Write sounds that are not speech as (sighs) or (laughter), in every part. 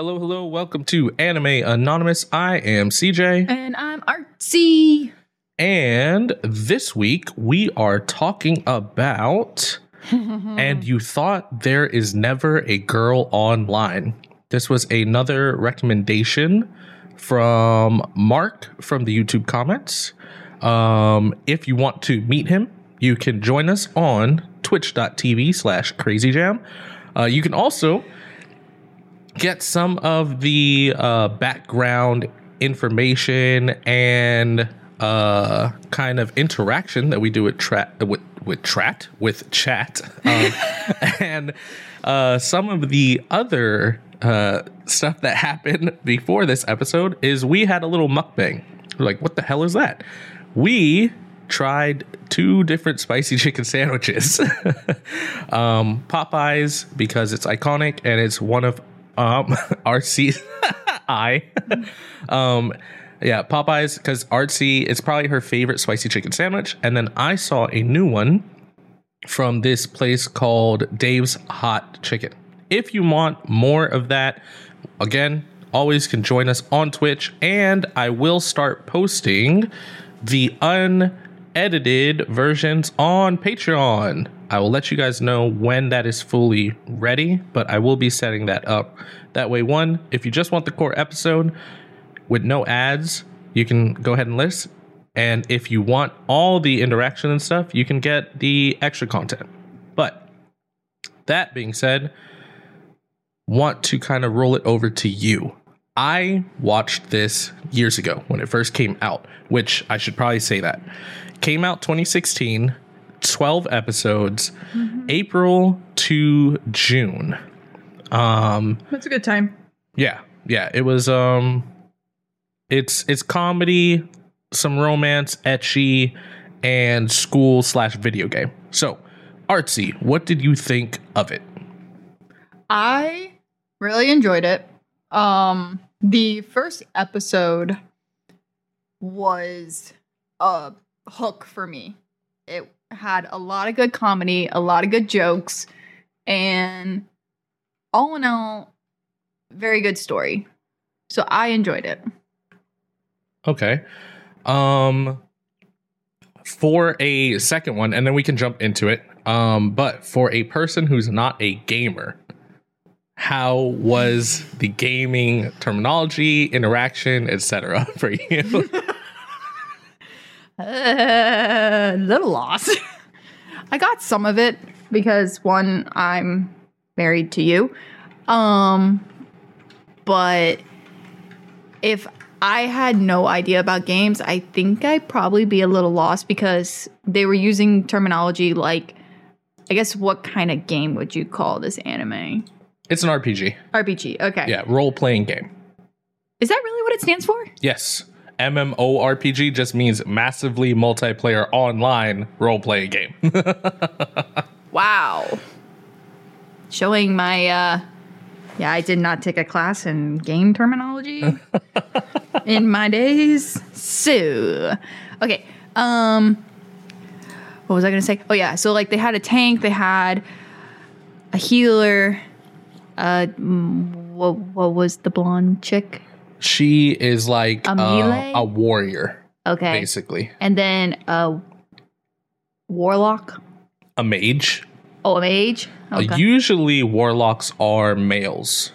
Hello, hello. Welcome to Anime Anonymous. I am CJ. And I'm artsy. And this week we are talking about (laughs) And You Thought There Is Never a Girl Online. This was another recommendation from Mark from the YouTube comments. Um, if you want to meet him, you can join us on twitch.tv slash crazyjam. Uh, you can also get some of the uh, background information and uh, kind of interaction that we do with chat with with chat with chat um, (laughs) and uh, some of the other uh, stuff that happened before this episode is we had a little mukbang. We're like, what the hell is that? We tried two different spicy (laughs) chicken sandwiches. (laughs) um, Popeyes because it's iconic and it's one of um, (laughs) Artsy I. um, yeah, Popeyes because Artsy it's probably her favorite spicy chicken sandwich, and then I saw a new one from this place called Dave's Hot Chicken. If you want more of that, again, always can join us on Twitch, and I will start posting the unedited versions on Patreon. I will let you guys know when that is fully ready, but I will be setting that up. That way, one, if you just want the core episode with no ads, you can go ahead and list. And if you want all the interaction and stuff, you can get the extra content. But that being said, want to kind of roll it over to you. I watched this years ago when it first came out, which I should probably say that. Came out 2016, 12 episodes, April to June. Um That's a good time. yeah, yeah, it was um it's it's comedy, some romance, ecchi, and school slash video game. So, artsy, what did you think of it? I really enjoyed it. Um the first episode was a hook for me. It had a lot of good comedy, a lot of good jokes, and all in all, very good story. So I enjoyed it. Okay. Um for a second one and then we can jump into it. Um but for a person who's not a gamer, how was the gaming terminology, interaction, etc. (laughs) for you? (laughs) A little lost. (laughs) I got some of it because one, I'm married to you. Um, but if I had no idea about games, I think I'd probably be a little lost because they were using terminology like, I guess, what kind of game would you call this anime? it's an RPG. RPG. Okay. Yeah, role playing game. Is that really what it stands for? Yes. MMORPG just means massively multiplayer online role playing game. (laughs) Wow. Showing my uh yeah, I did not take a class in game terminology (laughs) in my days. So, okay. Um what was I going to say? Oh yeah, so like they had a tank, they had a healer. Uh mm, what what was the blonde chick? She is like A uh, a warrior, Okay. basically. And then a warlock. A mage. Oh, a mage. Uh, usually warlocks are males.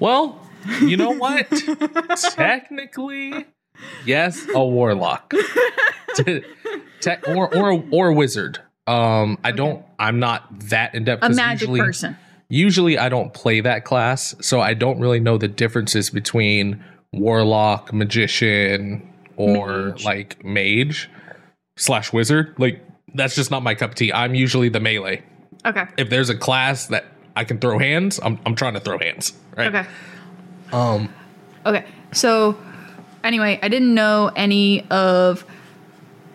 Well, you know what? (laughs) Technically, yes, a warlock. (laughs) Te- or or or a wizard. Um, I don't. I'm not that in depth. a magic usually, person. Usually, I don't play that class, so I don't really know the differences between warlock, magician, or Mage. like mage slash wizard. Like that's just not my cup of tea. I'm usually the melee. Okay. If there's a class that I can throw hands, I'm I'm trying to throw hands. Right. Okay. Um. Okay. So, anyway, I didn't know any of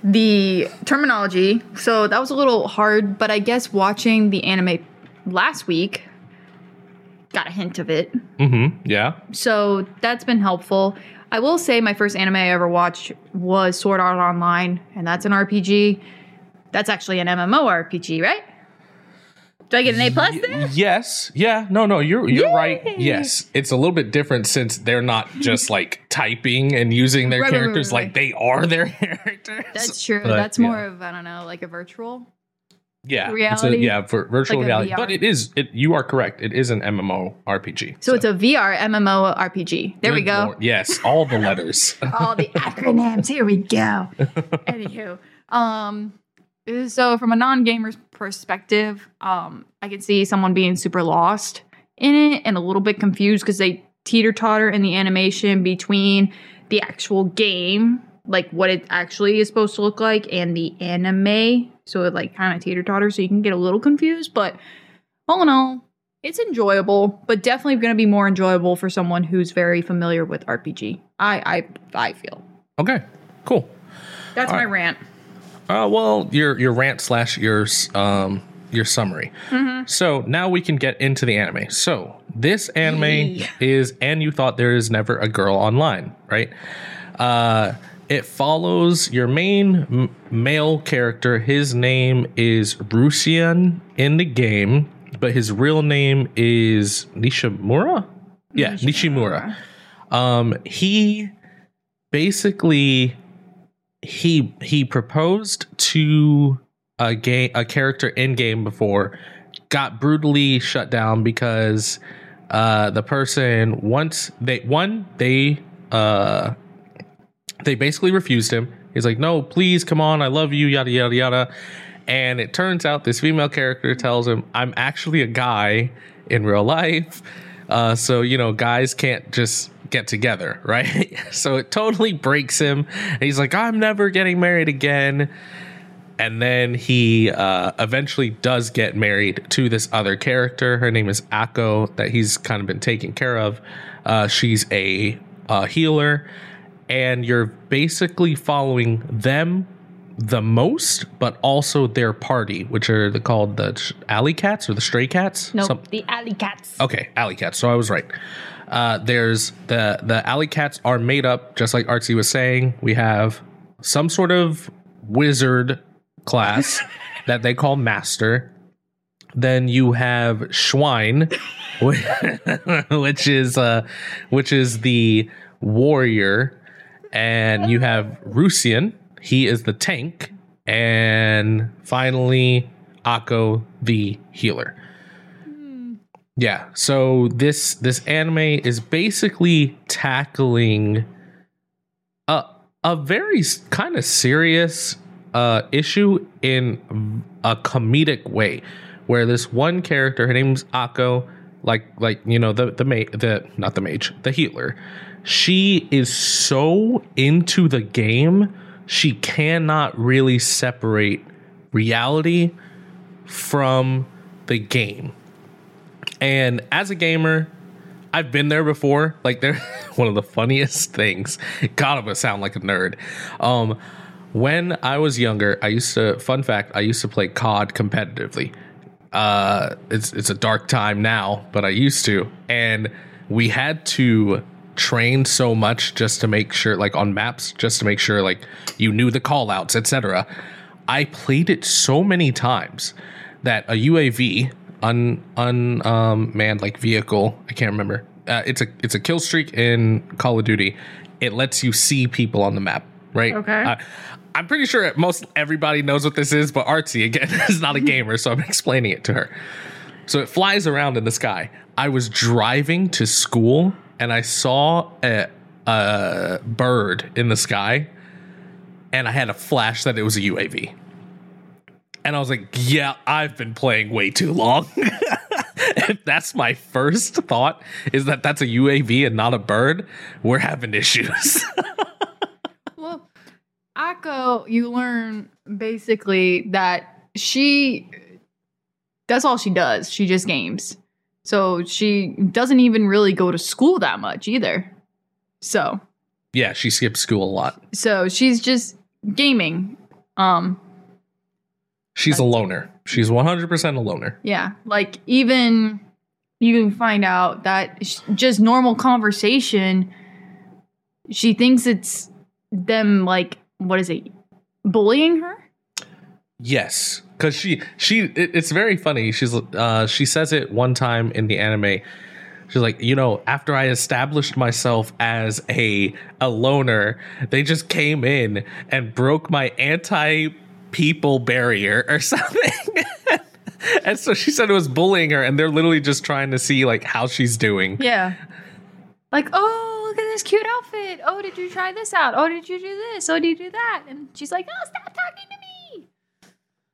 the terminology, so that was a little hard, but I guess watching the anime last week got a hint of it. Mm-hmm. Yeah. So, that's been helpful. I will say my first anime I ever watched was Sword Art Online, and that's an RPG. That's actually an MMORPG, right? Do I get an A plus Y- then? yes. Yeah. No, no, you're you're Yay. right. Yes. It's a little bit different since they're not just like typing and using their Right, right, right, characters right, like they are their (laughs) characters. That's true. But, That's yeah. more of I don't know, like a virtual. Yeah. It's a, yeah, for virtual Like reality. VR. But it is it you are correct. It is an MMO RPG. So, it's a VR MMO RPG. There we go. lord. Yes, all the letters. (laughs) All the acronyms. Here we go. (laughs) Anywho, um, so from a non-gamer's perspective, um, I could see someone being super lost in it and a little bit confused because they teeter totter in the animation between the actual game, like what it actually is supposed to look like, and the anime. So it like kind of teeter totter, so you can get a little confused. But all in all, it's enjoyable, but definitely going to be more enjoyable for someone who's very familiar with RPG. I I I feel. okay. Cool. That's All my right. rant. Uh, well, your your rant slash your um your summary. Mm-hmm. So now we can get into the anime. So this anime Yeah. is, and you thought there is never a girl online, right? Uh, it follows your main m- male character. His name is Rusian in the game, but his real name is Nishimura. Yeah, Nishimura. Um, he basically he he proposed to a game a character in game before got brutally shut down because uh the person once they one they uh they basically refused him. He's like no please come on i love you yada yada yada. And it turns out this female character tells him i'm actually a guy in real life. Uh so you know guys can't just get together (laughs) right? So it totally breaks him. And he's like i'm never getting married again. And then he uh, eventually does get married to this other character. Her name is Akko, that he's kind of been taking care of. Uh, she's a, uh healer, and you're basically following them the most, but also their party, which are the, called the alley cats or the stray cats. Nope, Some- the alley cats. Okay, alley cats. So I was right. Uh, there's the the alley cats are made up just like Artsy was saying. We have some sort of wizard class (laughs) that they call master. Then you have Schwein, (laughs) which is uh, which is the warrior, and you have Rusian. He is the tank, and finally Akko, the healer. Yeah. So this this anime is basically tackling a a very kind of serious uh issue in a comedic way where this one character her name's Akko like like you know the the ma- the not the mage the healer she is so into the game she cannot really separate reality from the game and as a gamer, I've been there before. Like they're (laughs) one of the funniest (laughs) things. God, I'm gonna sound like a nerd. Um, when I was younger, I used to. Fun fact: I used to play COD competitively. Uh, it's it's a dark time now, but I used to, and we had to train so much just to make sure, like on maps, just to make sure, like you knew the call outs, etc. I played it so many times that a UAV un un um, manned like vehicle I can't remember. Uh, it's a it's a kill streak in Call of Duty. It lets you see people on the map, right? Okay. Uh, I'm pretty sure most everybody knows what this is, but Artsy again (laughs) is not a (laughs) gamer, so I'm explaining it to her. So it flies around in the sky. I was driving to school and I saw a, a bird in the sky, and I had a flash that it was a UAV. And I was like, yeah, I've been playing way too long. (laughs) that's my first thought, is that that's a UAV and not a bird, we're having issues. (laughs) Well, Akko, you learn basically that she that's all she does. She just games. So she doesn't even really go to school that much either. So yeah, she skips school a lot. so she's just gaming. Um She's a loner. She's 100% a loner. Yeah, like even you can find out that sh- just normal conversation, she thinks it's them like what is it, bullying her? Yes, because she she it, it's very funny. She's uh she says it one time in the anime. She's like, you know, after I established myself as a a loner, they just came in and broke my anti people barrier or (laughs) something. and so she said it was bullying her, and they're literally just trying to see like how she's doing. Yeah. Like, oh, look at this cute outfit. Oh, did you try this out? Oh, did you do this? Oh, did you do that? And she's like, oh, stop.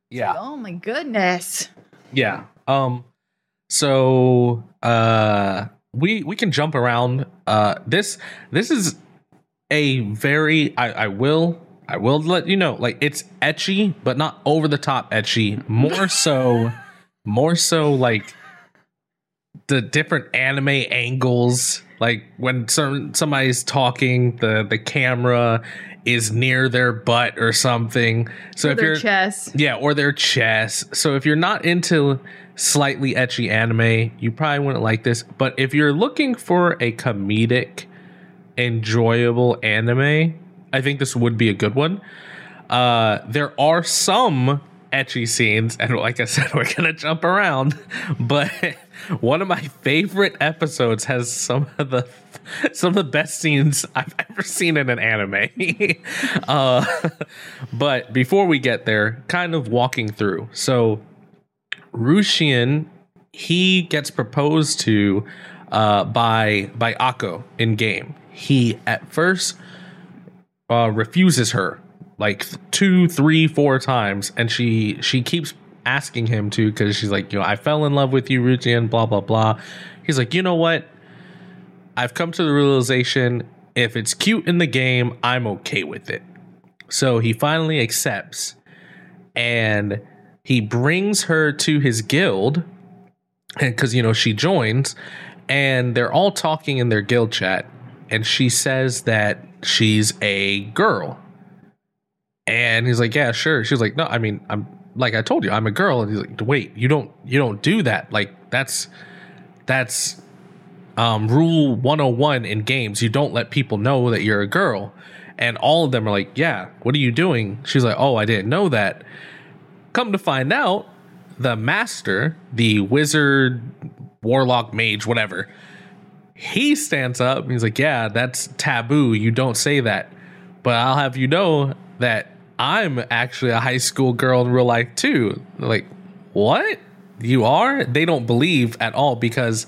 Yeah. Oh my goodness. Yeah. Um so uh we we can jump around. Uh this this is a very I, I will I will let you know, like it's ecchi, but not over the top ecchi. More (laughs) so more so like the different anime angles. Like when some somebody's talking, the the camera is near their butt or something. So Or if their you're chest. yeah, or their chest. So if you're not into slightly ecchi anime, you probably wouldn't like this. But if you're looking for a comedic, enjoyable anime, I think this would be a good one. Uh, there are some ecchi scenes, and like I said, (laughs) we're gonna jump around. But (laughs) one of my favorite episodes has some of the some of the best scenes I've (laughs) ever seen in an anime. uh, but before we get there, kind of walking through. So Rusian, he gets proposed to uh, by by Akko in game. He at first uh, refuses her like two, three, four times, and she she keeps asking him to because she's like, you know, I fell in love with you, Rusian. Blah blah blah. He's like, you know what? I've come to the realization if it's cute in the game, I'm okay with it. So he finally accepts and he brings her to his guild because you know she joins and they're all talking in their guild chat and she says that she's a girl and he's like yeah sure. She's like no i mean i'm like i told you i'm a girl. And he's like wait you don't you don't do that. Like that's that's um rule 101 in games. You don't let people know that you're a girl. And all of them are like yeah what are you doing? She's like oh i didn't know that. Come to find out the master the wizard warlock mage whatever he stands up and he's like yeah that's taboo. You don't say that. But i'll have you know that i'm actually a high school girl in real life too. Like what? You are? They don't believe at all because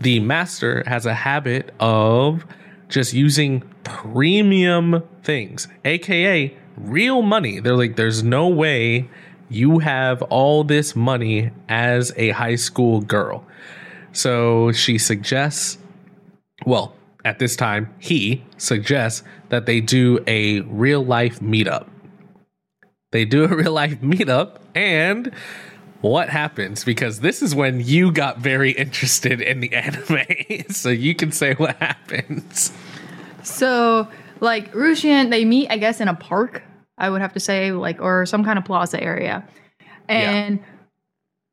the master has a habit of just using premium things aka real money. They're like there's no way you have all this money as a high school girl. So she suggests well at this time he suggests that they do a real life meetup they do a (laughs) real life meetup and what happens because this is when you got very interested in the (laughs) anime so you can say what happens So, like, Rusian, they meet, I guess, in a park, I would have to say, like, or some kind of plaza area. And,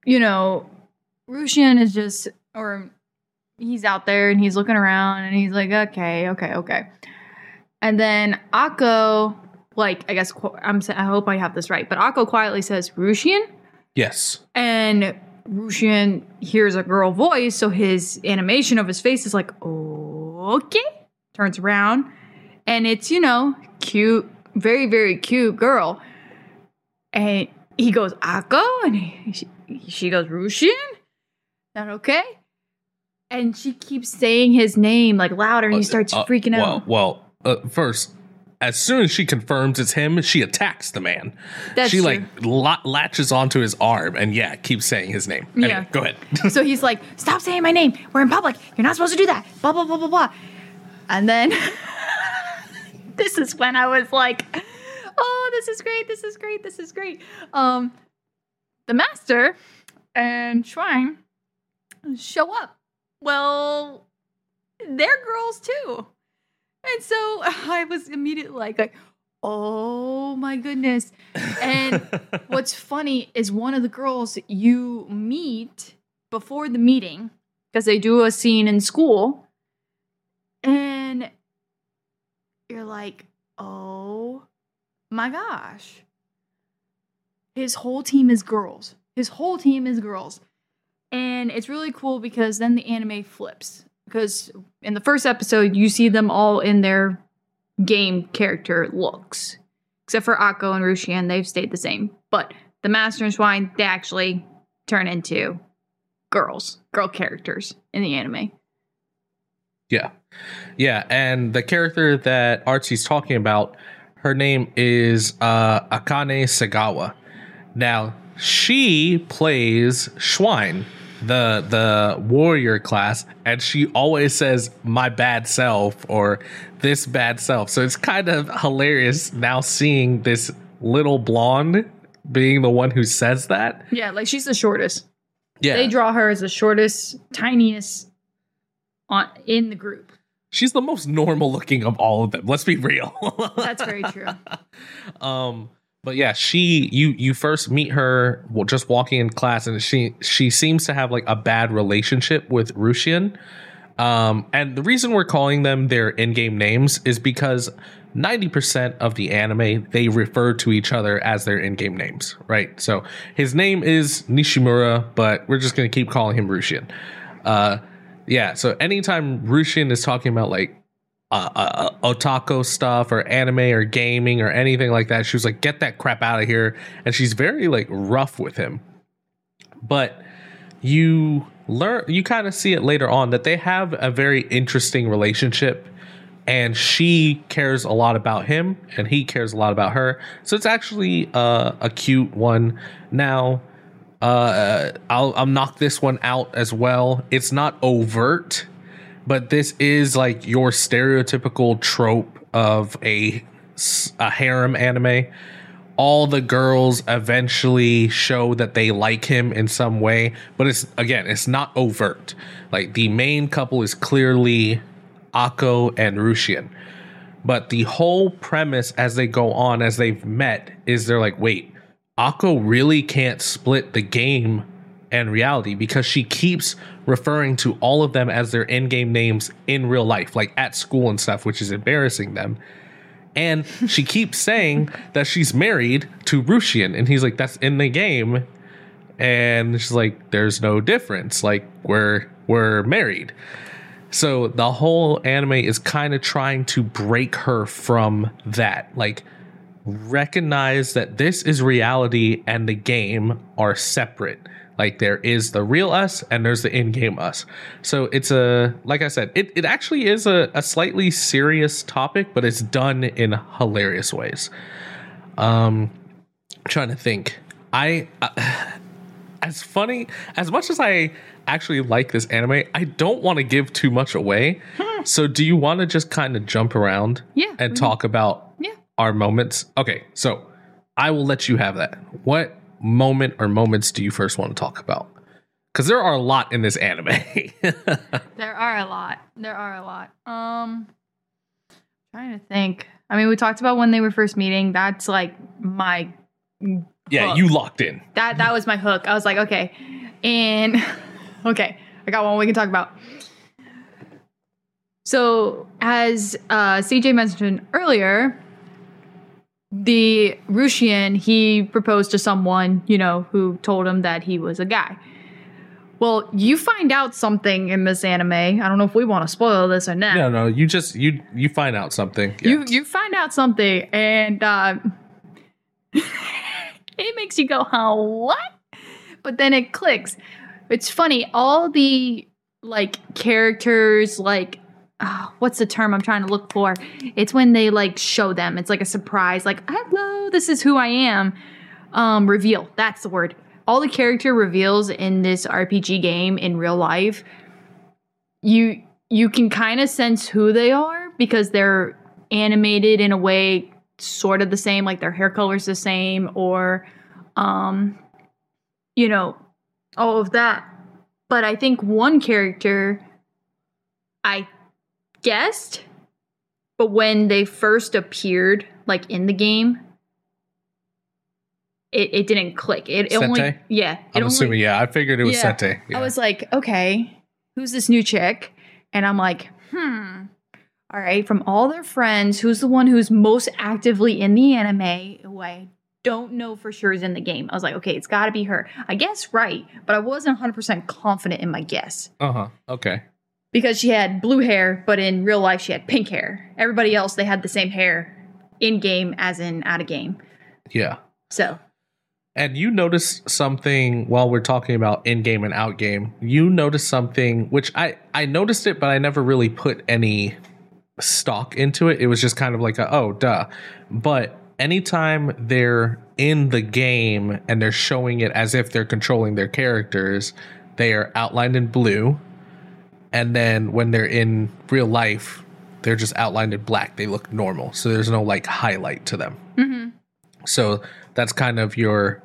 you know, Rusian is just, or he's out there and he's looking around and he's like, okay, okay, okay. And then Akko, like, I guess, I'm, I hope I have this right, but Akko quietly says, Rusian? yes And Rusian hears a girl voice, so his animation of his face is like, okay. Turns around, and it's, you know, cute, very, very cute girl. And he goes, Akko? And he, she, she goes, Rusian? That okay? And she keeps saying his name like louder, and he starts Uh, freaking well, out. well uh, first as soon as she confirms it's him she attacks the man That's she true. like la- latches onto his arm and yeah keeps saying his name Anyway, Yeah. go ahead (laughs) so he's like, "Stop saying my name. We're in public. You're not supposed to do that." Blah blah blah blah blah. And then (laughs) this is when I was like, "Oh, this is great. This is great. This is great." Um, the master and Schwein show up. Well, they're girls too, and so (laughs) I was immediately like, like, "Oh my goodness!" And (laughs) what's funny is one of the girls you meet before the meeting because they do a scene in school and you're like oh my gosh his whole team is girls. His whole team is girls. And it's really cool because then the anime flips. Because in the first episode, you see them all in their game character looks. Except for Akko and Rusian, they've stayed the same. But the Master and Schwein, they actually turn into girls, girl characters in the anime. Yeah. Yeah. And the character that Artsy's talking about, her name is uh, Akane Sagawa. Now, she plays Schwein, the the warrior class, and she always says my bad self or this bad self. So it's kind of hilarious now seeing this little blonde being the one who says that. Yeah, like she's the shortest. Yeah. They draw her as the shortest, tiniest on in the group. She's the most normal looking of all of them. Let's be real. That's very true. (laughs) um but yeah, she you you first meet her just walking in class and she she seems to have like a bad relationship with Rusian. Um and the reason we're calling them their in-game names is because 90% of the anime they refer to each other as their in-game names, right? So his name is Nishimura, but we're just to keep calling him Rusian. Uh yeah, so anytime Rusian is talking about like uh, uh, otaku stuff or anime or gaming or anything like that, she was like, "Get that crap out of here!" And she's very like rough with him. But you learn, you kind of see it later on that they have a very interesting relationship, and she cares a lot about him, and he cares a lot about her. So it's actually uh, a cute one. Now uh, I'll I'll knock this one out as well. It's not overt, but this is like your stereotypical trope of a a harem anime. All the girls eventually show that they like him in some way, but it's again, it's not overt. Like the main couple is clearly Akko and Rusian. But the whole premise as they go on, as they've met, is they're like, wait, Akko really can't split the game and reality because she keeps referring to all of them as their in-game names in real life, like at school and stuff, which is embarrassing them. And she (laughs) keeps saying that she's married to Rusian, and he's like, "That's in the game," and she's like, "There's no difference. Like we're we're married." So the whole anime is kind of trying to break her from that, like recognize that this is reality and the game are separate. Like there is the real us and there's the in-game us. So it's a like I said, it, it actually is a, a slightly serious topic, but it's done in hilarious ways. Um I'm trying to think. I uh, (sighs) as funny as much as I actually like this anime, I don't want to give too much away. so do you want to just kind of jump around Yeah, and we- talk about Yeah. our moments? Okay, so I will let you have that. What moment or moments do you first want to talk about? Because there are a lot in this anime. (laughs) There are a lot. There are a lot. Um trying to think. I mean, we talked about when they were first meeting. That's like my yeah, Hook. you locked in. that that was my hook. I was like, okay. And (laughs) okay, I got one we can talk about. So, as uh, CJ mentioned earlier, the Rusian, he proposed to someone, you know, who told him that he was a guy. Well, you find out something in this anime. I don't know if we want to spoil this or not. No, no, you just you you find out something. Yeah. You you find out something, and uh, (laughs) it makes you go, "Huh, what?" But then it clicks. It's funny. All the like characters, like ah, what's the term I'm trying to look for? It's when they like show them. It's like a surprise. Like, hello, this is who I am. Um, reveal. That's the word. All the character reveals in this RPG game in real life. You you can kind of sense who they are because they're animated in a way sort of the same like their hair color's the same or um you know all of that but i think one character i guessed but when they first appeared like in the game it, it didn't click it, it only yeah it I'm only, assuming, yeah. I figured it was Yeah. Sente. Yeah. I was like, okay, who's this new chick? And I'm like, hmm. All right, from all their friends, who's the one who's most actively in the anime? Who I don't know for sure is in the game. I was like, okay, it's got to be her. I guess right, but I wasn't 100% confident in my guess Uh-huh. Okay. Because she had blue hair, but in real life she had pink hair. Everybody else they had the same hair in game as in out of game. Yeah. So And you noticed something while we're talking about in game and out game. You noticed something which I I noticed it, but I never really put any stock into it. It was just kind of like a, oh duh. But anytime they're in the game and they're showing it as if they're controlling their characters, they are outlined in blue. And then when they're in real life, they're just outlined in black. They look normal. So there's no like highlight to them. mhm. So that's kind of your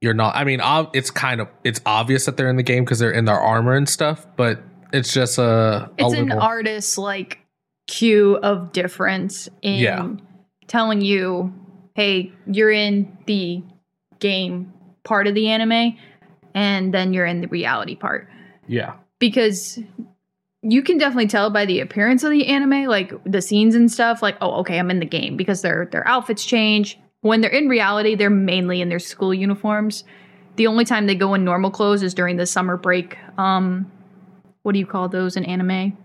you're not I mean it's kind of it's obvious that they're in the game because they're in their armor and stuff, but it's just a, a it's an little artist's like cue of difference in Yeah. telling you, hey, you're in the game part of the anime, and then you're in the reality part. yeah. Because you can definitely tell by the appearance of the anime, like the scenes and stuff, like, oh, okay, I'm in the game because their their outfits change. When they're in reality, they're mainly in their school uniforms. The only time they go in normal clothes is during the summer break. Um, what do you call those in anime?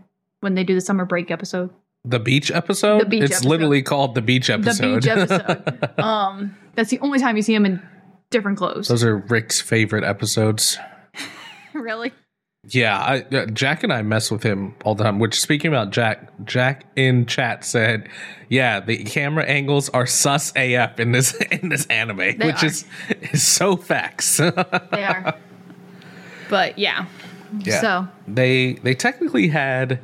When they do the summer break episode, The beach episode? The beach it's episode. literally called the beach episode. The beach episode. (laughs) um, that's the only time you see them in different clothes. Those are Rick's favorite episodes. (laughs) really? Yeah, I, uh, Jack and I mess with him all the time. Which, speaking about Jack, Jack in chat said, "Yeah, the camera angles are sus AF in this (laughs) in this anime, which are. is is so facts." (laughs) They are. but yeah. Yeah. So they they technically had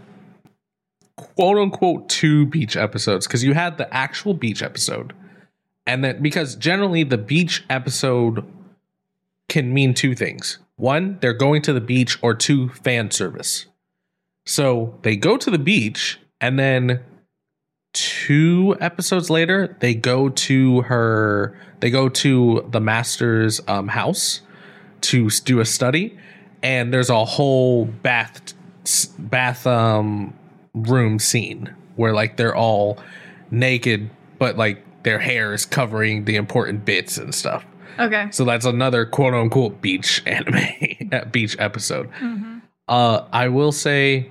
quote unquote two beach episodes because you had the actual beach episode and then because generally the beach episode can mean two things one they're going to the beach or two fan service. So they go to the beach and then two episodes later they go to her they go to the master's um, house to do a study and there's a whole bath bath um room scene where like they're all naked but like their hair is covering the important bits and stuff okay. so that's another quote unquote beach (laughs) anime beach episode Mhm. uh i will say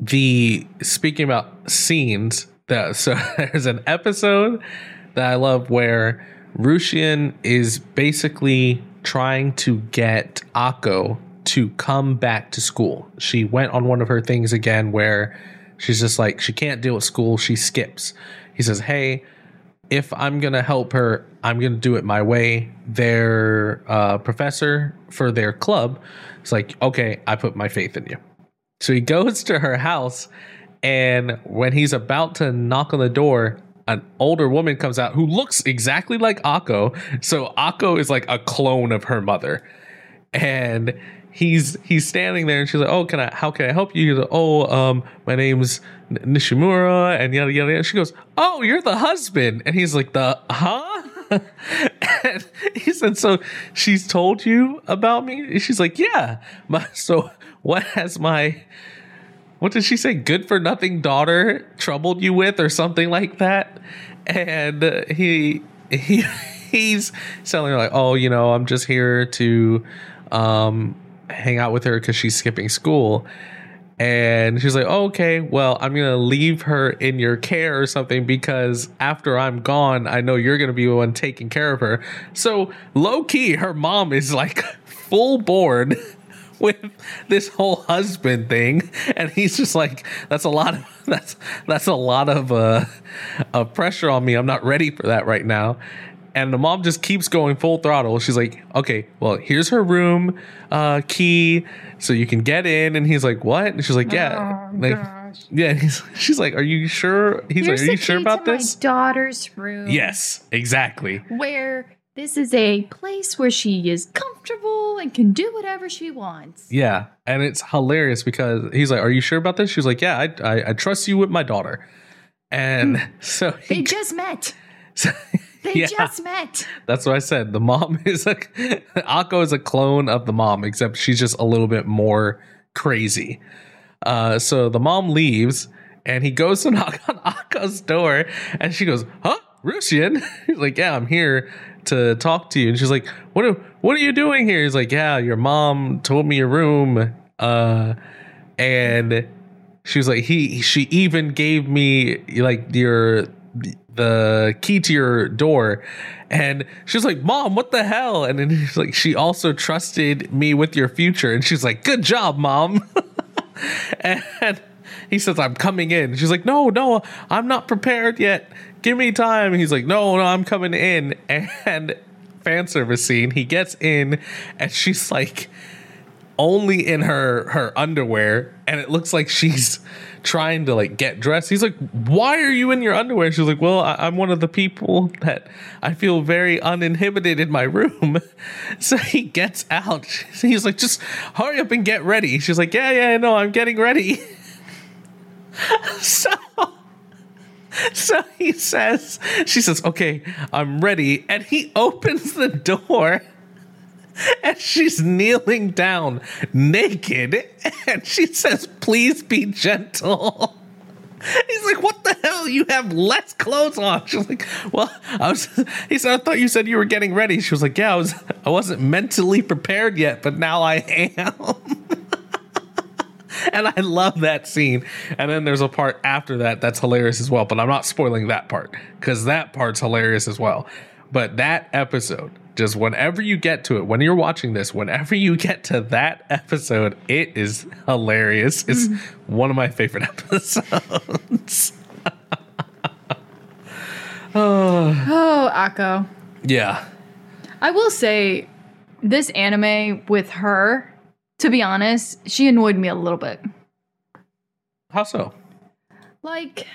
the speaking about scenes that (laughs) so there's an episode that i love where Rusian is basically trying to get Akko to come back to school. She went on one of her things again where she's just like she can't deal with school, she skips. He says, "Hey, if I'm gonna help her, I'm gonna do it my way." Their uh, professor for their club is like, "Okay, I put my faith in you." So he (laughs) goes to her house, and when he's about to knock on the door, an older woman comes out who looks exactly like Akko. So Akko is like a clone of her mother, and he's he's standing there, and she's like, "Oh, can I? How can I help you?" He's like, "Oh, um, my name's Nishimura," and yada yada. yada. She goes, "Oh, you're the husband," and he's like, "The huh?" (laughs) and he said, "So she's told you about me?" And she's like, "Yeah." My, (laughs) so what has my what did she say? Good for nothing daughter troubled you with, or something like that. And uh, he he (laughs) he's telling her like, oh, you know, I'm just here to um, hang out with her because she's skipping school. And she's like, oh, okay, well, I'm gonna leave her in your care or something because after I'm gone, I know you're gonna be the one taking care of her. So low key, her mom is like (laughs) full board (laughs) with this whole husband thing and he's just like that's a lot of (laughs) that's that's a lot of uh of pressure on me i'm not ready for that right now and the mom just keeps going full throttle she's like okay well here's her room uh key so you can get in and he's like what and she's like yeah Oh, like gosh. yeah he's, (laughs) she's like are you sure he's Here's like are you sure about this daughter's room. yes exactly Where this is a place where she is comfortable and can do whatever she wants. Yeah, and it's hilarious because he's like, "Are you sure about this?" She's like, "Yeah, I I, I trust you with my daughter." And (laughs) so Hmm. They he, just met. They (laughs) Yeah. just met. that's what I said. The mom (laughs) is a Akko is a clone of the mom, except she's just a little bit more crazy. Uh, so the mom leaves, and he goes to (laughs) knock on Akko's door, and she goes, "Huh? Rusian? He's like, yeah, I'm here to talk to you. And she's like, what are, what are you doing here? He's like, yeah, your mom told me your room. Uh, and she was like, he, she even gave me like your, the key to your door. And she's like, mom, what the hell? And then he's like, she also trusted me with your future. And she's like, good job, mom. (laughs) and he says, I'm coming in. She's like, no, no, I'm not prepared yet. Give me time. He's like, no, no, I'm coming in. (laughs) And fan service scene, he gets in and she's like only in her her underwear and it looks like she's (laughs) trying to like get dressed. He's like, "Why are you in your underwear?" She's like, "Well, I- am one of the people that I feel very uninhibited in my room." (laughs) So he gets out. (laughs) He's like, "Just hurry up and get ready." She's like, "Yeah, yeah, no, I'm getting ready." so so he says, she says, okay, I'm ready. And he opens the door (laughs) and she's kneeling down naked. And she says, please be gentle. (laughs) He's like, what the hell? You have less clothes on. (laughs) She's like, well, I was, he said, I thought you said you were getting ready. She was like, yeah, I was, I wasn't mentally prepared yet, but now I am. and I love that scene. And then there's a part after that that's hilarious as well, but I'm not spoiling that part because that part's hilarious as well. But that episode, just whenever you get to it, when you're watching this, whenever you get to that episode, it is hilarious. It's mm. one of my favorite (laughs) episodes. (laughs) Oh. oh, Akko. yeah. I will say, this anime with her, to be honest, she annoyed me a little bit. How so? Like,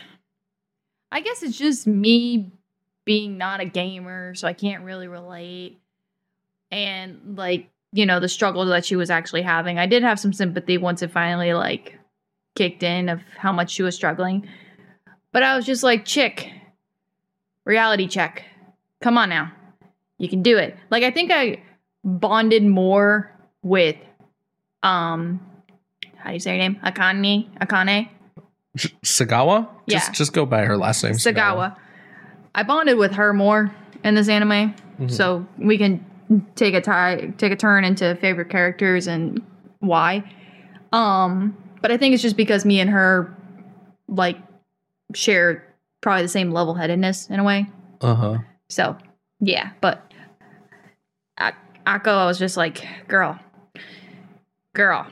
I guess it's just me being not a gamer, so I can't really relate. And, like, you know, the struggle that she was actually having. I did have some sympathy once it finally, like, kicked in of how much she was struggling. But I was just like, chick, reality check. Come on now. You can do it. Like, I think I bonded more with, um, how do you say her name? Akane? Akane? Sagawa? Yeah. Just, just go by her last name. Sagawa. I bonded with her more in this anime, Mhm. so we can take a tie, take a turn into favorite characters and why. Um, but I think it's just because me and her like share probably the same level headedness in a way. Uh huh. So yeah, but A- Akko, I was just like, girl, girl,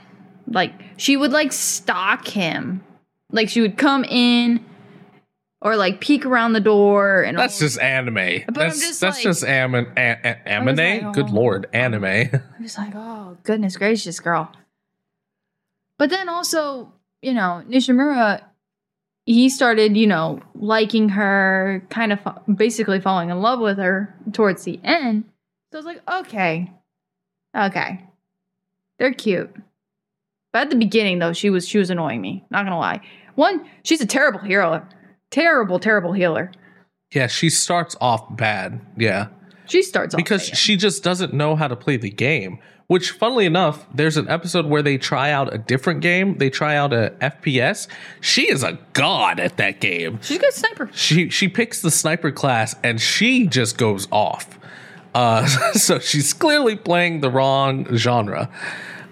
like she would like stalk him, like she would come in or like peek around the door and That's all- just anime. I'm that's just that's like- just am- a- a- anime. like, Good oh. lord, anime. I'm just (laughs) like, oh goodness gracious, girl. But then also, you know, Nishimura, he started, you know, liking her, kind of fa- basically falling in love with her towards the end. So I was like, okay, okay, they're cute. But at the beginning, though, she was she was annoying me. Not gonna lie. One, she's a terrible healer, terrible, terrible healer. yeah, she starts off bad. Yeah, She starts off because bad. she just doesn't know how to play the game. Which, funnily enough, there's an episode where they try out a different game. They try out a FPS. She is a god at that game. she's a good sniper. She she picks the sniper class and she just goes off. Uh, (laughs) so she's clearly playing the wrong genre.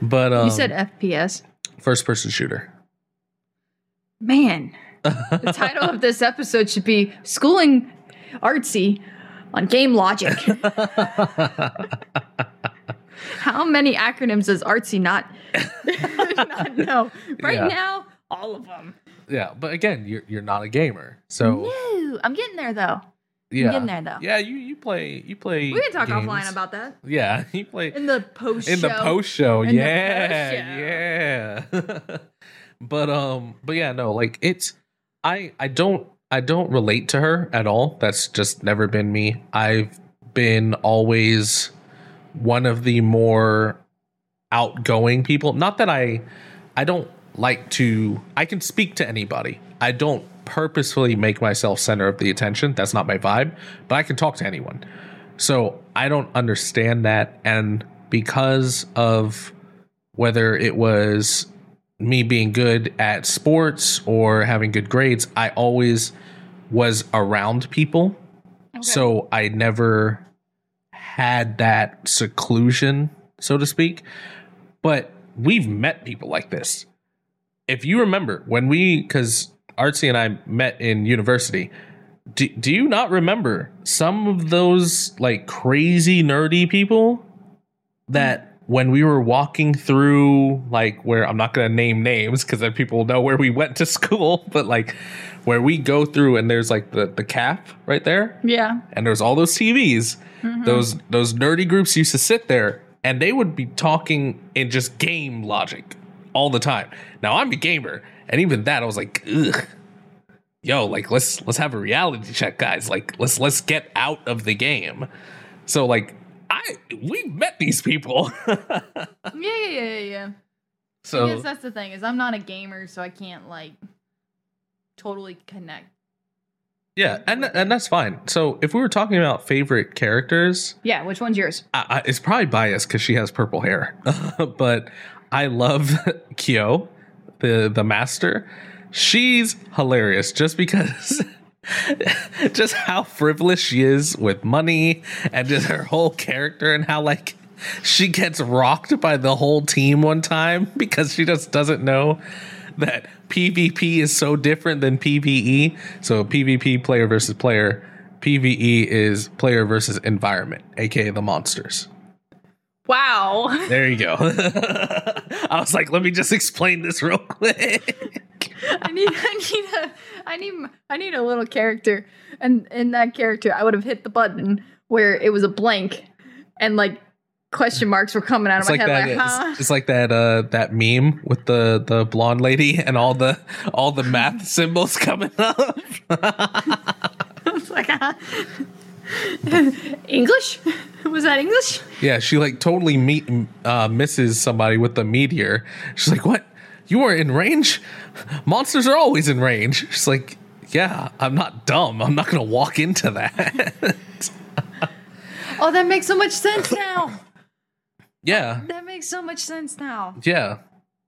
But um, You said FPS. first person shooter. Man, the title of this episode should be Schooling Artsy on Game Logic. How many acronyms does Artsy not, (laughs) not know? Right Yeah. now, all of them. yeah, but again, you're you're not a gamer, so No, I'm getting there though. yeah, getting there, though. Yeah, you you play you play. We can talk games. offline about that Yeah, (laughs) you play in the post in the show. post show. In the Yeah, yeah. (laughs) but um, but yeah, no, like it's I I don't I don't relate to her at all. That's just never been me. I've been always one of the more outgoing people. Not that I I don't like to I can speak to anybody. I don't purposefully make myself center of the attention. That's not my vibe, but I can talk to anyone. So I don't understand that. And because of whether it was me being good at sports or having good grades, I always was around people So I never had that seclusion, so to speak. But we've met people like this. If you remember when we, because Artsy and I met in university, do, do you not remember some of those like crazy nerdy people that when we were walking through like where I'm not going to name names because then people know where we went to (laughs) school, but like where we go through and there's like the the cap right there Yeah. and there's all those TVs. Mm-hmm. Those those nerdy groups used to sit there and they would be talking in just game logic all the time. Now I'm a gamer, and even that I was like, ugh. Yo, like let's let's have a reality check, guys. Like let's let's get out of the game. So like I we've met these people. (laughs) Yeah, yeah, yeah, yeah, yeah. I so guess that's the thing is I'm not a gamer, so I can't like totally connect. yeah, and and that's fine. So if we were talking about favorite characters, Yeah, which one's yours? I, I, it's probably biased because she has purple hair, (laughs) but I love (laughs) Kyo, the the master. She's hilarious just because. (laughs) just how frivolous she is with money and just her whole character and how like she gets rocked by the whole team one time because she just doesn't know that PvP is so different than PvE. So PvP player versus player, PvE is player versus environment, aka the monsters. Wow. There you go. (laughs) I was like, let me just explain this real quick. I need I need a I need I need a little character. And in that character I would have hit the button where it was a blank and like question marks were coming out of It's my like head that. like, huh? It's, it's like that. Uh, that meme with the the blonde lady and all the all the math (laughs) symbols coming up. (laughs) It's like, huh? (laughs) English? Was that English? Yeah, she like totally meet uh, misses somebody with the meteor. She's like, "What? You were in range? Monsters are always in range." She's like, "Yeah, I'm not dumb. I'm not gonna walk into that." (laughs) Oh, that makes so much sense now. yeah, That makes so much sense now. yeah.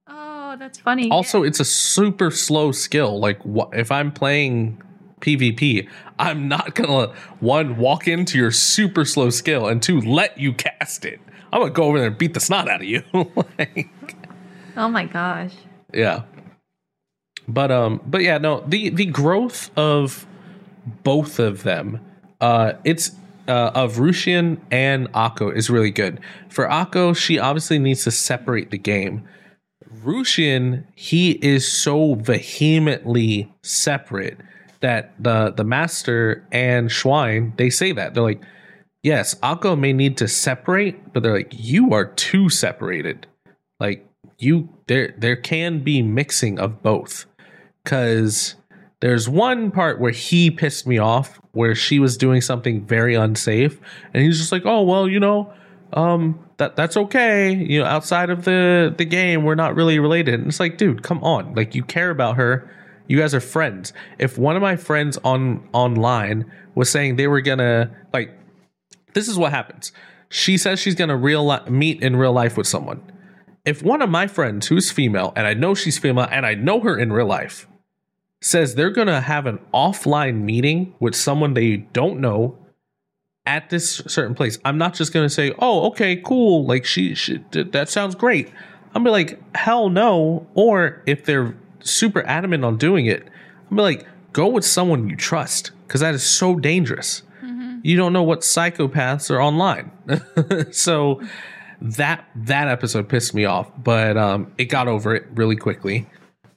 Oh, that's funny. Also, it's a super slow skill. Like, wh- if I'm playing PvP, I'm not gonna one walk into your super slow skill and two let you cast it. I'm gonna go over there and beat the snot out of you. (laughs) like, oh my gosh. yeah. But um, but yeah, no. The the growth of both of them, uh, it's uh, of Rusian and Ako is really good. For Ako, she obviously needs to separate the game. Rusian, he is so vehemently separate that the the master and Schwein they say that. They're like, yes, Ako may need to separate, but they're like, you are too separated. Like you, there there can be mixing of both, because there's one part where he pissed me off where she was doing something very unsafe, and he's just like, oh well, you know, um that that's okay. You know outside of the the game we're not really related. And it's like dude come on. Like you care about her you guys are friends if one of my friends on online was saying they were gonna like this is what happens she says she's gonna real li- meet in real life with someone if one of my friends who's female and i know she's female and i know her in real life says they're gonna have an offline meeting with someone they don't know at this certain place. I'm not just gonna say, "Oh, okay, cool." Like she, she that sounds great. I'm be like, "Hell no!" Or if they're super adamant on doing it, I'm like, "Go with someone you trust," because that is so dangerous. You don't know what psychopaths are online. (laughs) so that that episode pissed me off, but um, it got over it really quickly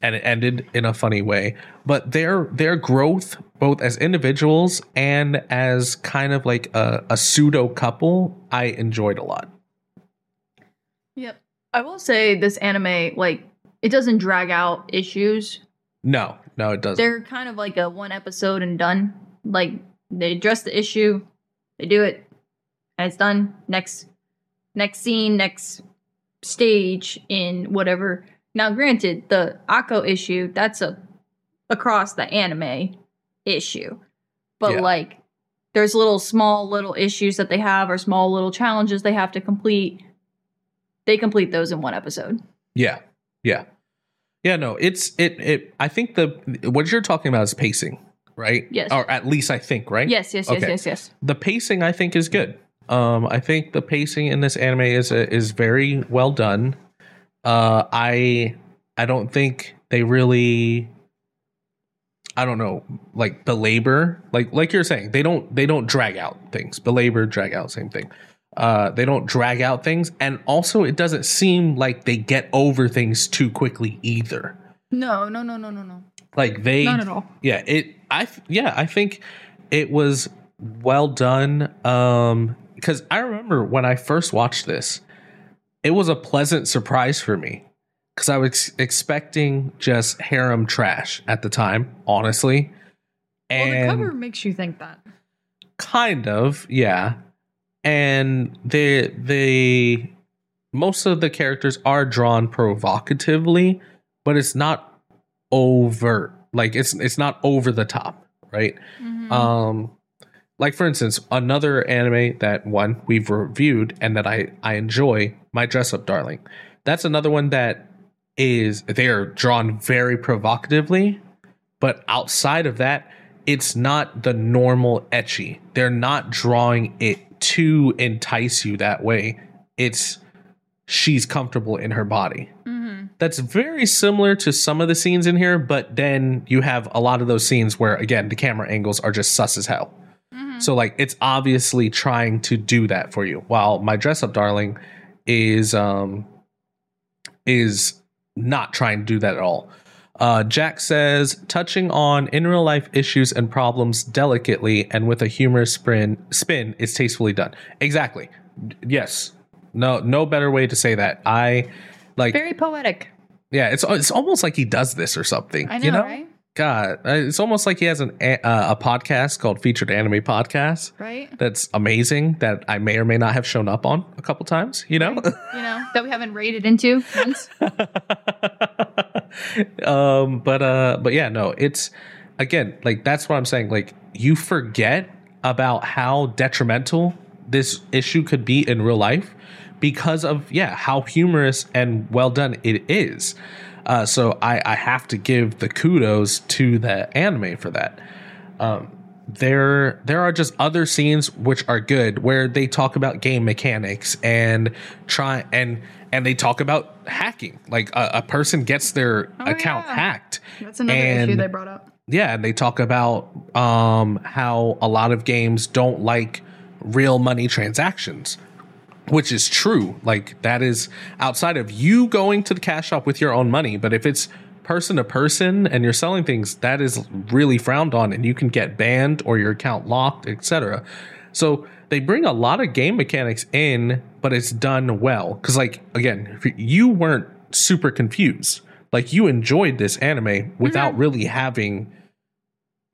and it ended in a funny way. But their their growth, both as individuals and as kind of like a, a pseudo couple, I enjoyed a lot. Yep. I will say this anime, like, it doesn't drag out issues. No, no, it doesn't. They're kind of like a one episode and done. Like, they address the issue, they do it, and it's done. Next, next scene, next stage in whatever. Now, granted, the Ako issue, that's a across the anime issue. But Yeah. like there's little small little issues that they have or small little challenges they have to complete. They complete those in one episode. Yeah, yeah, yeah. No, it's it. It. I think the what you're talking about is pacing, right? Yes. Or at least I think, right? Yes, yes, yes, Okay. yes, yes. The pacing I think is good. Um, I think the pacing in this anime is is very well done. Uh, I I don't think they really. I don't know, like belabor, like like you're saying, they don't they don't drag out things. Belabor, drag out, same thing. Uh, they don't drag out things, and also it doesn't seem like they get over things too quickly either. No, no, no, no, no, no. Like they, Not at all. yeah it i yeah i think it was well done um because i remember when i first watched this it was a pleasant surprise for me because i was expecting just harem trash at the time honestly Well, the cover makes you think that. kind of yeah and they they most of the characters are drawn provocatively but it's not overt. Like it's it's not over the top right? Mhm. um like for instance another anime that one we've reviewed and that i i enjoy my dress up darling. That's another one that is they are drawn very provocatively but outside of that it's not the normal ecchi. They're not drawing it to entice you that way it's she's comfortable in her body Mhm. that's very similar to some of the scenes in here, but then you have a lot of those scenes where again the camera angles are just sus as hell. Mhm. So like it's obviously trying to do that for you. While my dress up darling is um is not trying to do that at all. Uh, Jack says, touching on in real life issues and problems delicately and with a humorous spin, spin is tastefully done. Exactly. Yes. No, no better way to say that. I like Very poetic. yeah, it's it's almost like he does this or something. I know, you know? right? God, it's almost like he has an a, uh, a podcast called Featured Anime Podcast. Right? That's amazing. That I may or may not have shown up on a couple times. You know. You know, that we haven't raided into once. (laughs) um, but uh, but yeah, no, it's again like that's what I'm saying. Like you forget about how detrimental this issue could be in real life because of yeah how humorous and well done it is. Uh, so I, I have to give the kudos to the anime for that. Um, there there are just other scenes which are good where they talk about game mechanics and try and and they talk about hacking. Like a, a person gets their Oh, account yeah. hacked. That's another And- issue they brought up. Yeah, and they talk about um, how a lot of games don't like real money transactions, which is true. Like that is outside of you going to the cash shop with your own money. But if it's person to person and you're selling things, that is really frowned on, and you can get banned or your account locked, etc. So they bring a lot of game mechanics in, but it's done well. Because like again, if you weren't super confused. Like you enjoyed this anime without mm-hmm. really having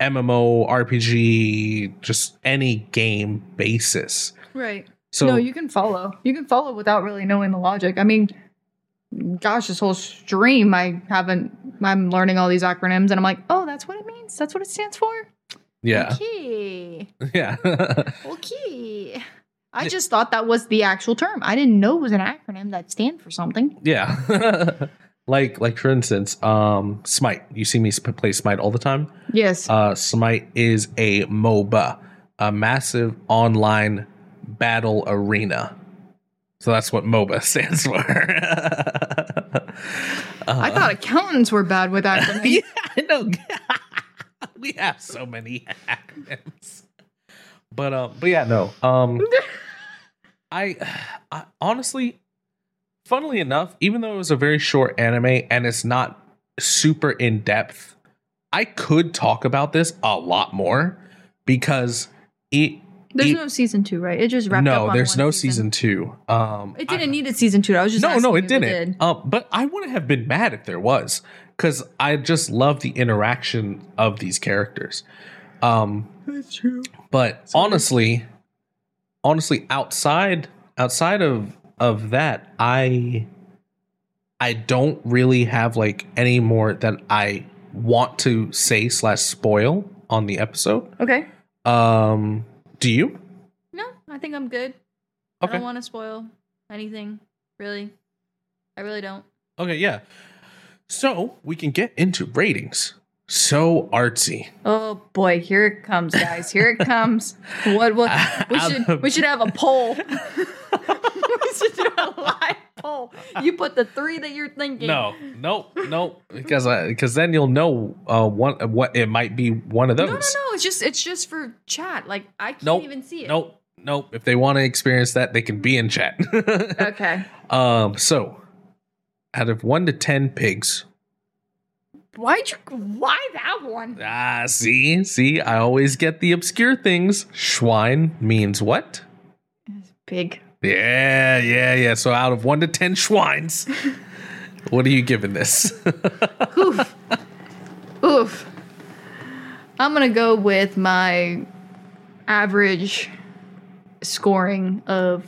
MMO, RPG, just any game basis. Right. So no, you can follow. You can follow without really knowing the logic. I mean, gosh, this whole stream, I haven't. I'm learning all these acronyms, and I'm like, oh, that's what it means. That's what it stands for. yeah, Okay. (laughs) yeah, Okay. I just thought that was the actual term. I didn't know it was an acronym that stand for something. yeah. (laughs) like, like for instance, um, Smite. You see me play Smite all the time. Yes. Uh, Smite is a MOBA, a massive online battle arena. So that's what MOBA (laughs) stands for. I thought accountants were bad with acronyms. (laughs) yeah, I know. (laughs) we have so many acronyms. But um, but yeah, no. Um, I, I honestly, funnily enough, even though it was a very short anime and it's not super in depth, I could talk about this a lot more because it. There's it- no season two, right? It just wrapped up. no, there's one no season two. Um, It didn't need a season two. I was just no, no, it didn't. did. Um, but I wouldn't have been mad if there was, because I just love the interaction of these characters. Um, That's true. but Sorry. honestly, honestly, outside outside of of that, I I don't really have like any more that I want to say slash spoil on the episode. Okay. Um, do you? No, I think I'm good. I don't want to spoil anything, really. I really don't. Okay, yeah. So we can get into ratings. so artsy. Oh boy, here it comes, guys. Here it comes. What? What? (laughs) We should. We should have a poll. (laughs) we should do a live poll. You put the three that you're thinking. No, nope, nope. Because I, because then you'll know uh one what it might be one of those. no, no. No. It's just. It's just for chat. Like I can't Nope. even see it. Nope, nope. If they want to experience that, they can be in chat. (laughs) Okay. um. So, out of one to ten pigs. Why'd you? Why that one? Ah, see, see. I always get the obscure things. Schwein means what? Big. Yeah, yeah, yeah. So out of one to ten schweins, what are you giving this? (laughs) Oof. Oof. I'm gonna go with my average scoring of.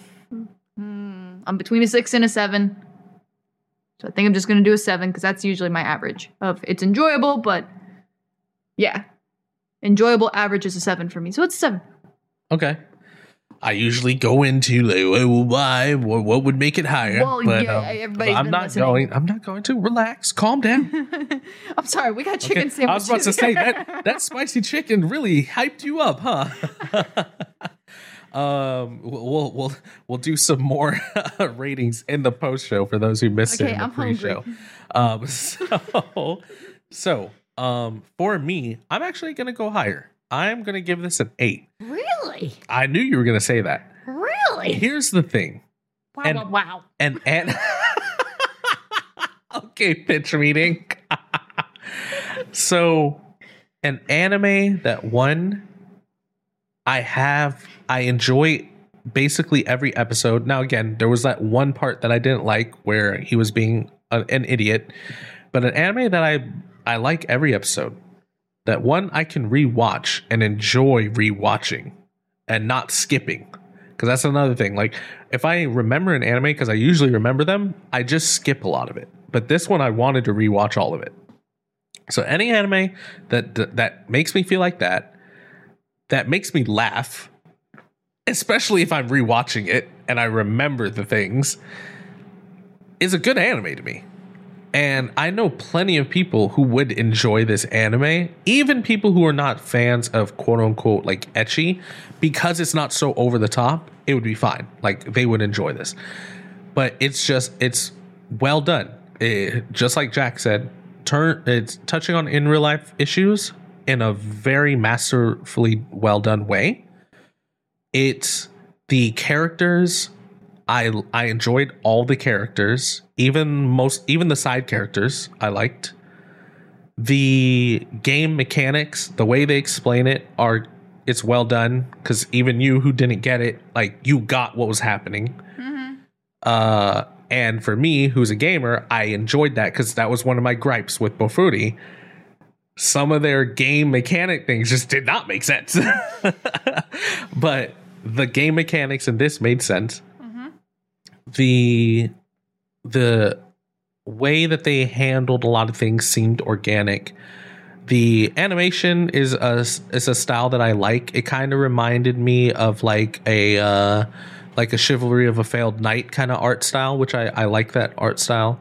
hmm, I'm between a six and a seven. So I think I'm just gonna do a seven because that's usually my average of it's enjoyable, but yeah, enjoyable average is a seven for me. So it's a seven. okay. I usually go into like, why? What, would make it higher? Well, yeah, everybody's I'm not listening. going. I'm not going to relax. Calm down. (laughs) I'm sorry, we got Okay. chicken sandwiches. I was about to say that (laughs) that spicy chicken really hyped you up, huh? (laughs) um, we'll we'll we'll do some more ratings in the post show for those who missed Okay, it in the I'm hungry. pre-show. Um, so so um, for me, I'm actually gonna go higher. I'm gonna give this an eight. Really? I knew you were gonna say that. Really? Here's the thing, Wow, And- wow, wow. and and (laughs) okay, pitch meeting. (laughs) so, an anime that one I have, I enjoy basically every episode. Now, again, there was that one part that I didn't like where he was being a, an idiot, but an anime that I I like every episode. That one I can rewatch and enjoy rewatching and not skipping. Because that's another thing. Like, if I remember an anime, because I usually remember them, I just skip a lot of it. But this one, I wanted to rewatch all of it. So any anime that that, that makes me feel like that, that makes me laugh, especially if I'm rewatching it and I remember the things, is a good anime to me. And I know plenty of people who would enjoy this anime, even people who are not fans of quote unquote like ecchi, because it's not so over the top, it would be fine. Like they would enjoy this. But it's just, it's well done. It- just like Jack said, turn it's touching on in real life issues in a very masterfully well done way. It's the characters I I enjoyed all the characters, even most even the side characters I liked. The game mechanics, the way they explain it are it's well done cuz even you who didn't get it, like you got what was happening. Uh and for me who's a gamer, I enjoyed that cuz that was one of my gripes with Bofuri. Some of their game mechanic things just did not make sense. (laughs) but the game mechanics in this made sense the the way that they handled a lot of things seemed organic. The animation is a is a style that I like. It kind of reminded me of like a uh, like a chivalry of a failed knight kind of art style, which I, I like that art style.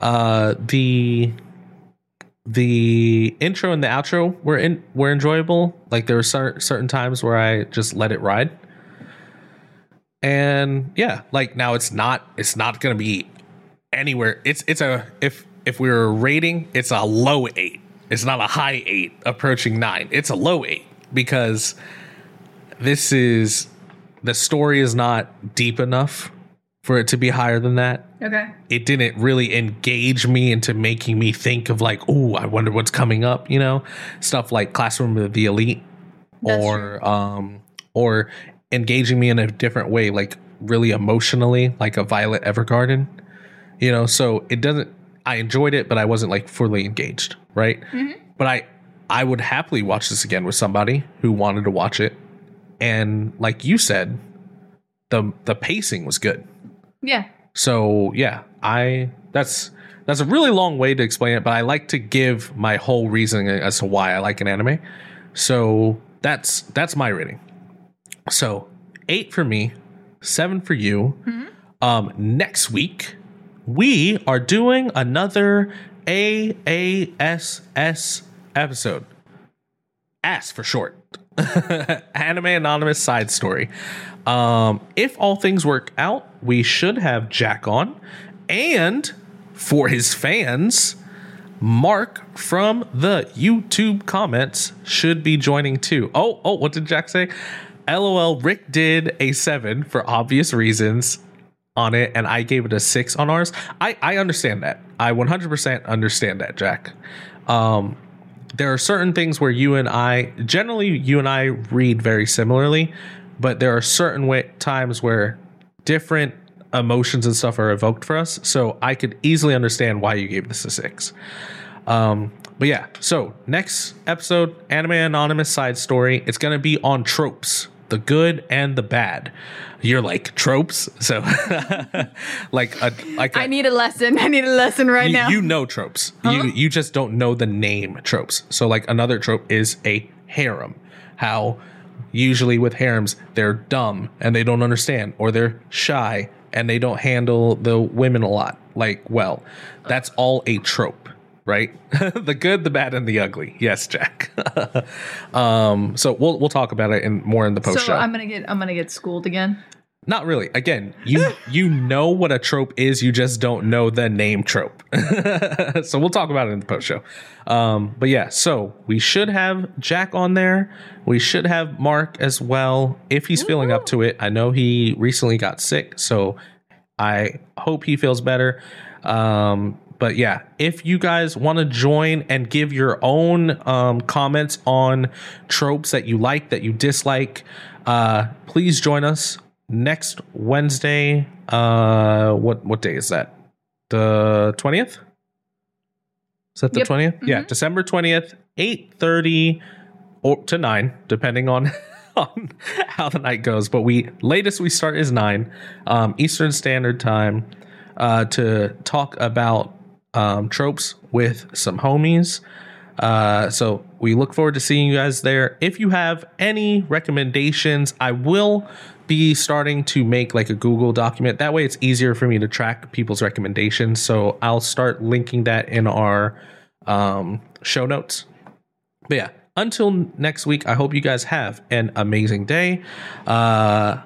Uh, the the intro and the outro were in were enjoyable. Like there were cer- certain times where I just let it ride and yeah like now it's not it's not gonna be anywhere. It's it's a if if we were rating it's a low eight. It's not a high eight approaching nine. It's a low eight because this is the story is not deep enough for it to be higher than that. Okay. it didn't really engage me into making me think of like oh i wonder what's coming up you know? Stuff like classroom of the elite That's or um or engaging me in a different way like really emotionally like a violet evergarden you know so it doesn't i enjoyed it but i wasn't like fully engaged right mm-hmm. but i i would happily watch this again with somebody who wanted to watch it and like you said the the pacing was good Yeah. so yeah, I that's that's a really long way to explain it, but I like to give my whole reasoning as to why I like an anime. So that's that's my rating. So eight for me, seven for you. Um, next week we are doing another AASS episode, ask for short. (laughs) Anime Anonymous side story. Um, if all things work out, we should have Jack on. And for his fans, Mark from the YouTube comments should be joining too. Oh, oh, what did Jack say? LOL, Rick did a seven for obvious reasons on it, and I gave it a six on ours. I, I understand that. I 100% understand that, Jack. Um, there are certain things where you and I, generally, you and I read very similarly, but there are certain way, times where different emotions and stuff are evoked for us. So I could easily understand why you gave this a six. Um, but yeah, so next episode, Anime Anonymous side story. It's gonna be on tropes, the good and the bad. You're like tropes, so (laughs) like a like a, I need a lesson. (laughs) I need a lesson right you, now. you know tropes. You you just don't know the name tropes. So like another trope is a harem. How usually with harems they're dumb and they don't understand or they're shy and they don't handle the women a lot like well. That's all a trope, right? (laughs) the good, the bad and the ugly. Yes, Jack. (laughs) um so we'll we'll talk about it in more in the post so show. I'm gonna get I'm gonna get schooled again. Not really. Again, you (laughs) you know what a trope is, you just don't know the name trope. so we'll talk about it in the post show. Um, but yeah, so we should have Jack on there. We should have Mark as well if he's feeling up to it. I know he recently got sick, so I hope he feels better. Um, but yeah, if you guys want to join and give your own um, comments on tropes that you like, that you dislike, uh, please join us next Wednesday. Uh, what what day is that? The twentieth. Is that the Yep. twentieth? Yeah, December twentieth, eight thirty or to nine, depending on (laughs) on how the night goes. But we latest we start is nine um, Eastern Standard Time uh, to talk about um, tropes with some homies. Uh, so we look forward to seeing you guys there. If you have any recommendations, I will be starting to make like a Google document. That way it's easier for me to track people's recommendations. So I'll start linking that in our um, show notes. But yeah, until next week, I hope you guys have an amazing day. Uh,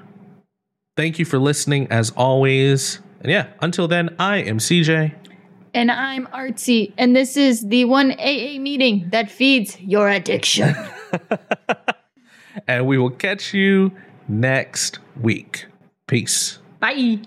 thank you for listening as always. And yeah, until then, I am CJ. And I'm Artsy, and this is the one AA meeting that feeds your addiction. (laughs) and we will catch you next week. Peace. Bye.